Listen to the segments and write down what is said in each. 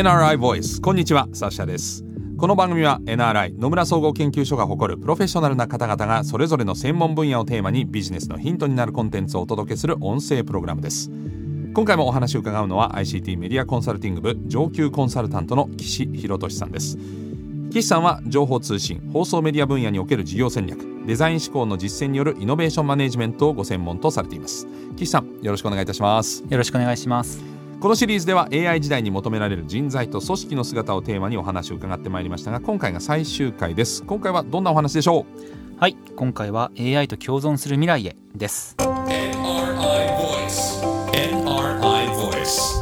NRI Voice こんにちはサッシャです。この番組は NRI 野村総合研究所が誇るプロフェッショナルな方々がそれぞれの専門分野をテーマにビジネスのヒントになるコンテンツをお届けする音声プログラムです。今回もお話を伺うのは ICT メディアコンサルティング部上級コンサルタントの岸博俊さんです。岸さんは情報通信放送メディア分野における事業戦略デザイン思考の実践によるイノベーションマネジメントをご専門とされています。岸さんよろしくお願いいたします。よろしくお願いします。このシリーズでは AI 時代に求められる人材と組織の姿をテーマにお話を伺ってまいりましたが今回が最終回です。今回はどんなお話でしょう？はい。今回は AI と共存する未来へです。NRI Voice NRI Voice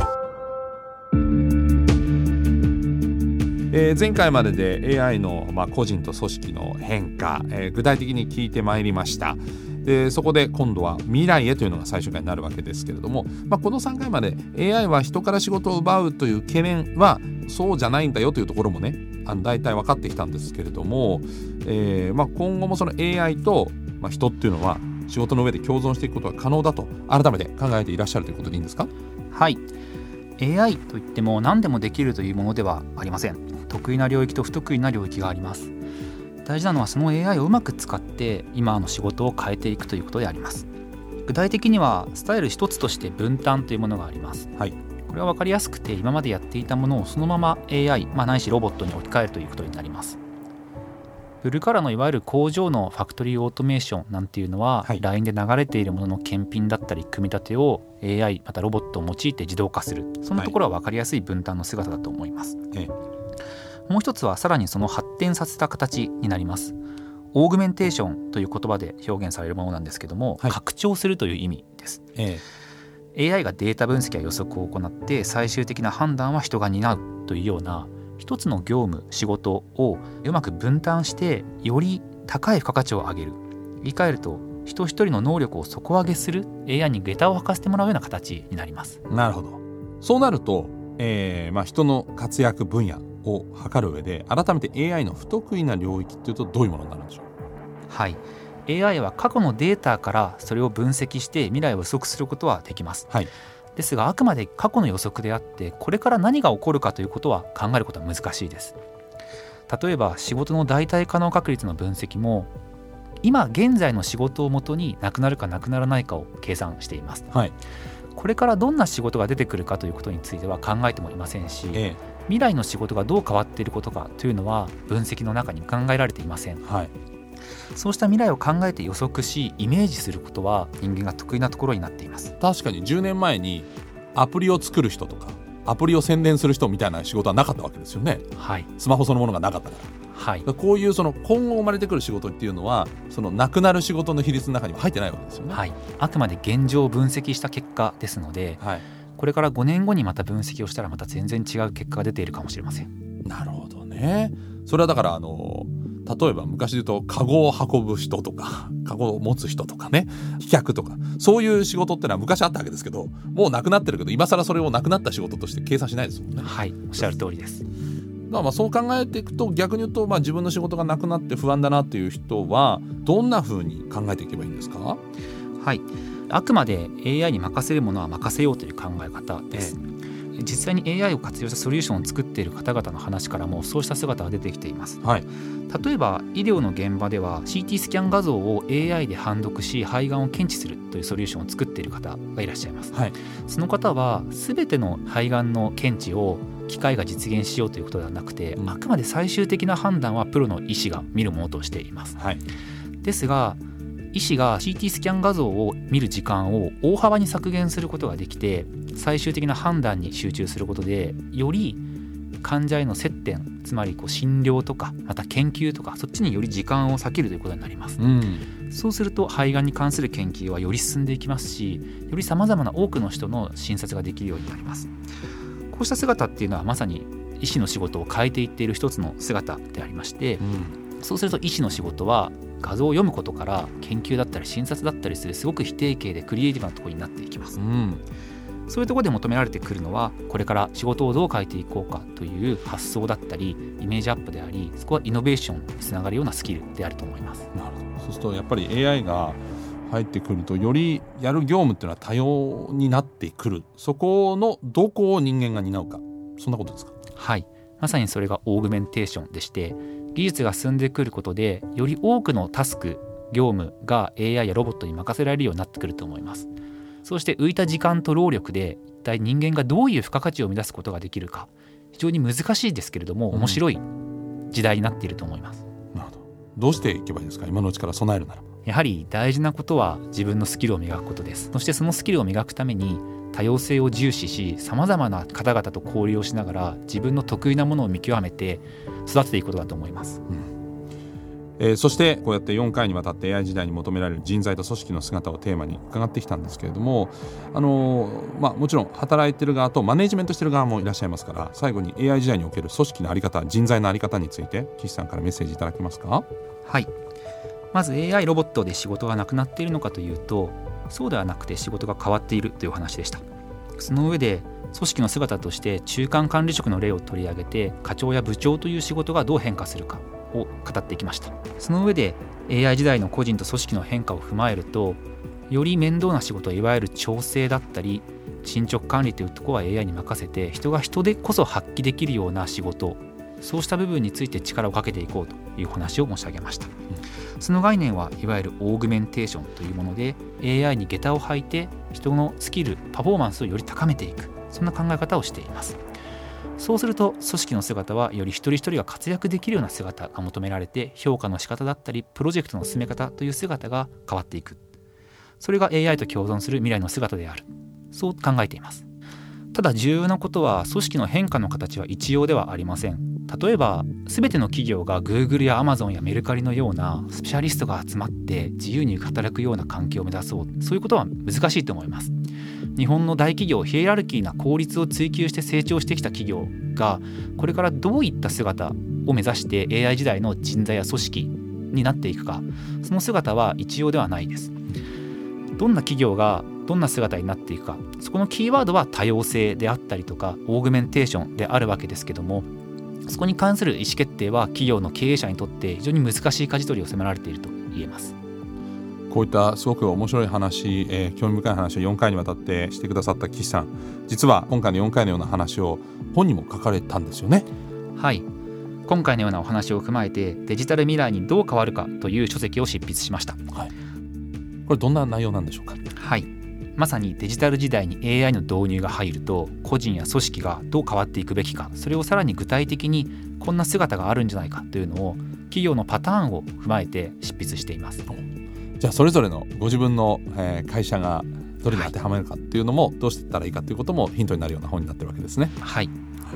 えー、前回までで AI の、まあ、個人と組織の変化、えー、具体的に聞いてまいりましたでそこで今度は未来へというのが最終回になるわけですけれども、まあ、この3回まで AI は人から仕事を奪うという懸念はそうじゃないんだよというところもねあの大体分かってきたんですけれども、えーまあ、今後もその AI と、ま、人っていうのは仕事の上で共存していくことが可能だと改めて考えていらっしゃるということでいいんですか？はい。AI といっても何でもできるというものではありません。得意な領域と不得意な領域があります。大事なのはその AI をうまく使って今の仕事を変えていくということであります。具体的にはスタイル一つとして分担というものがあります、はい、これは分かりやすくて今までやっていたものをそのまま AI、まあ、ないしロボットに置き換えるということになります。ブルカラのいわゆる工場のファクトリーオートメーションなんていうのは、はい、LINE で流れているものの検品だったり組み立てを AI またロボットを用いて自動化する。そのところは分かりやすい分担の姿だと思います、はい、もう一つはさらにその発展させた形になります。オーグメンテーションという言葉で表現されるものなんですけども、はい、拡張するという意味です、ええ、AI がデータ分析や予測を行って最終的な判断は人が担うというような一つの業務仕事をうまく分担してより高い付加価値を上げる。言い換えると人一人の能力を底上げする AI に下駄を履かせてもらうような形になります。なるほど。そうなると、えーまあ、人の活躍分野を測る上で改めて AI の不得意な領域っていうとどういうものになるんでしょう？はい。AI は過去のデータからそれを分析して未来を予測することはできます、はい、ですがあくまで過去の予測であってこれから何が起こるかということは考えることは難しいです。例えば仕事の代替可能確率の分析も今現在の仕事をもとになくなるかなくならないかを計算しています、はい、これからどんな仕事が出てくるかということについては考えてもいませんし、ええ、未来の仕事がどう変わっていることかというのは分析の中に考えられていません、はい、そうした未来を考えて予測しイメージすることは人間が得意なところになっています。確かに10年前にアプリを作る人とかアプリを宣伝する人みたいな仕事はなかったわけですよね、はい、スマホそのものがなかったから。はい、こういうその今後生まれてくる仕事っていうのはそのなくなる仕事の比率の中には入ってないわけですよね。はい、あくまで現状を分析した結果ですので、はい、これから5年後にまた分析をしたらまた全然違う結果が出ているかもしれません。なるほどね。それはだからあの例えば昔で言うとカゴを運ぶ人とか カゴを持つ人とかね飛脚とかそういう仕事ってのは昔あったわけですけどもうなくなってるけど今更それをなくなった仕事として計算しないですもんね。はいおっしゃる通りです。まあそう考えていくと逆に言うとまあ自分の仕事がなくなって不安だなっていう人はどんなふうに考えていけばいいんですか？はいあくまで AI に任せるものは任せようという考え方です。実際に AI を活用したソリューションを作っている方々の話からもそうした姿が出てきています、はい、例えば医療の現場では CT スキャン画像を AI で判読し肺がんを検知するというソリューションを作っている方がいらっしゃいます、はい、その方は全ての肺がんの検知を機械が実現しようということではなくて、あくまで最終的な判断はプロの医師が見るものとしています、はい、ですが医師が CT スキャン画像を見る時間を大幅に削減することができて最終的な判断に集中することでより患者への接点つまりこう診療とかまた研究とかそっちにより時間を割けるということになります、うん、そうすると肺がんに関する研究はより進んでいきますしよりさまざまな多くの人の診察ができるようになります。こうした姿っていうのはまさに医師の仕事を変えていっている一つの姿でありまして、うん、そうすると医師の仕事は画像を読むことから研究だったり診察だったりするすごく否定形でクリエイティブなところになっていきます、うん、そういうところで求められてくるのはこれから仕事をどう変えていこうかという発想だったりイメージアップでありそこはイノベーションにつながるようなスキルであると思います。なるほど。そうするとやっぱり AI が入ってくるとよりやる業務っていうのは多様になってくる。そこのどこを人間が担うか。そんなことですか？はい。まさにそれがオーグメンテーションでして技術が進んでくることでより多くのタスク業務が AI やロボットに任せられるようになってくると思います。そうして浮いた時間と労力で一体人間がどういう付加価値を生み出すことができるか。非常に難しいですけれども面白い時代になっていると思います、うん、なるほど。どうしていけばいいですか？今のうちから備えるならやはり大事なことは自分のスキルを磨くことです。そしてそのスキルを磨くために多様性を重視しさまざまな方々と交流をしながら自分の得意なものを見極めて育てていくことだと思います。うん。えー、そしてこうやって4回にわたって AI 時代に求められる人材と組織の姿をテーマに伺ってきたんですけれども、あのー、まあ、もちろん働いてる側とマネジメントしてる側もいらっしゃいますから最後に AI 時代における組織の在り方人材の在り方について岸さんからメッセージいただけますか？はいまず AI ロボットで仕事がなくなっているのかというとそうではなくて仕事が変わっているという話でした。その上で組織の姿として中間管理職の例を取り上げて課長や部長という仕事がどう変化するかを語っていきました。その上で AI 時代の個人と組織の変化を踏まえるとより面倒な仕事いわゆる調整だったり進捗管理というところは AI に任せて人が人でこそ発揮できるような仕事そうした部分について力をかけていこうと。いう話を申し上げました、その概念はいわゆるオーグメンテーションというもので AI に下駄を履いて人のスキルパフォーマンスをより高めていく。そんな考え方をしています。そうすると組織の姿はより一人一人が活躍できるような姿が求められて評価の仕方だったりプロジェクトの進め方という姿が変わっていく。それが AI と共存する未来の姿である。そう考えています。ただ重要なことは組織の変化の形は一様ではありません。例えば全ての企業が Google や Amazon やメルカリのようなスペシャリストが集まって自由に働くような環境を目指そう。そういうことは難しいと思います。日本の大企業ヒエラルキーな効率を追求して成長してきた企業がこれからどういった姿を目指して AI 時代の人材や組織になっていくか。その姿は一様ではないです。どんな企業がどんな姿になっていくか。そこのキーワードは多様性であったりとかオーグメンテーションであるわけですけどもそこに関する意思決定は企業の経営者にとって非常に難しい舵取りを迫られていると言えます。こういったすごく面白い話、えー、興味深い話を4回にわたってしてくださった岸さん。実は今回の4回のような話を本にも書かれたんですよね。はい。今回のようなお話を踏まえてデジタル未来にどう変わるかという書籍を執筆しました、はい、これどんな内容なんでしょうか？はいまさにデジタル時代に AI の導入が入ると個人や組織がどう変わっていくべきかそれをさらに具体的にこんな姿があるんじゃないかというのを企業のパターンを踏まえて執筆しています。じゃあそれぞれのご自分の、えー、会社がどれに当てはまるかっていうのもどうしたらいいかっていうこともヒントになるような本になってるわけですね。はい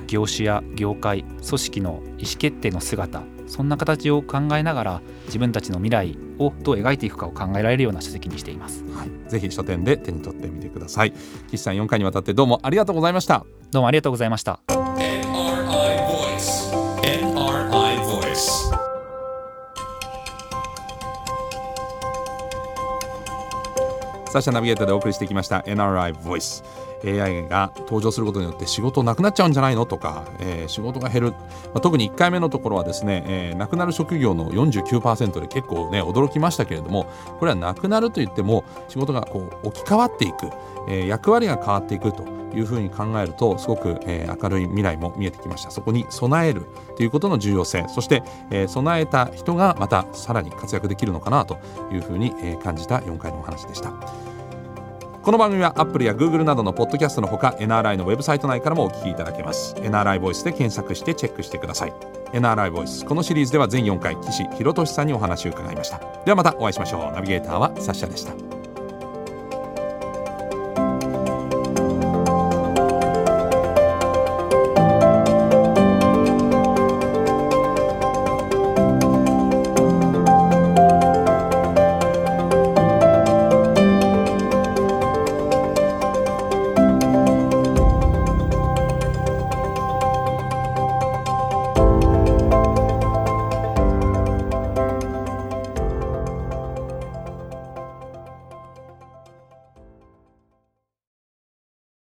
業種や業界組織の意思決定の姿そんな形を考えながら自分たちの未来をどう描いていくかを考えられるような書籍にしています、はい、ぜひ書店で手に取ってみてください。岸さん4回にわたってどうもありがとうございました。どうもありがとうございましたサシャナビゲーターでお送りしてきました。NRI Voice AI が登場することによって仕事なくなっちゃうんじゃないのとか、えー、仕事が減る、まあ、特に1回目のところはですね、えー、なくなる職業の49%で結構ね驚きましたけれどもこれはなくなるといっても仕事がこう置き換わっていく、えー、役割が変わっていくというふうに考えるとすごく、えー、明るい未来も見えてきました。そこに備えるということの重要性。そして、えー、備えた人がまたさらに活躍できるのかなというふうに、えー、感じた4回のお話でした。この番組は Apple や Google などのポッドキャストのほか NRI のウェブサイト内からもお聞きいただけます。NRI ボイスで検索してチェックしてください。NRI ボイスこのシリーズでは全4回岸博俊さんにお話を伺いました。ではまたお会いしましょう。ナビゲーターはサッシャでした。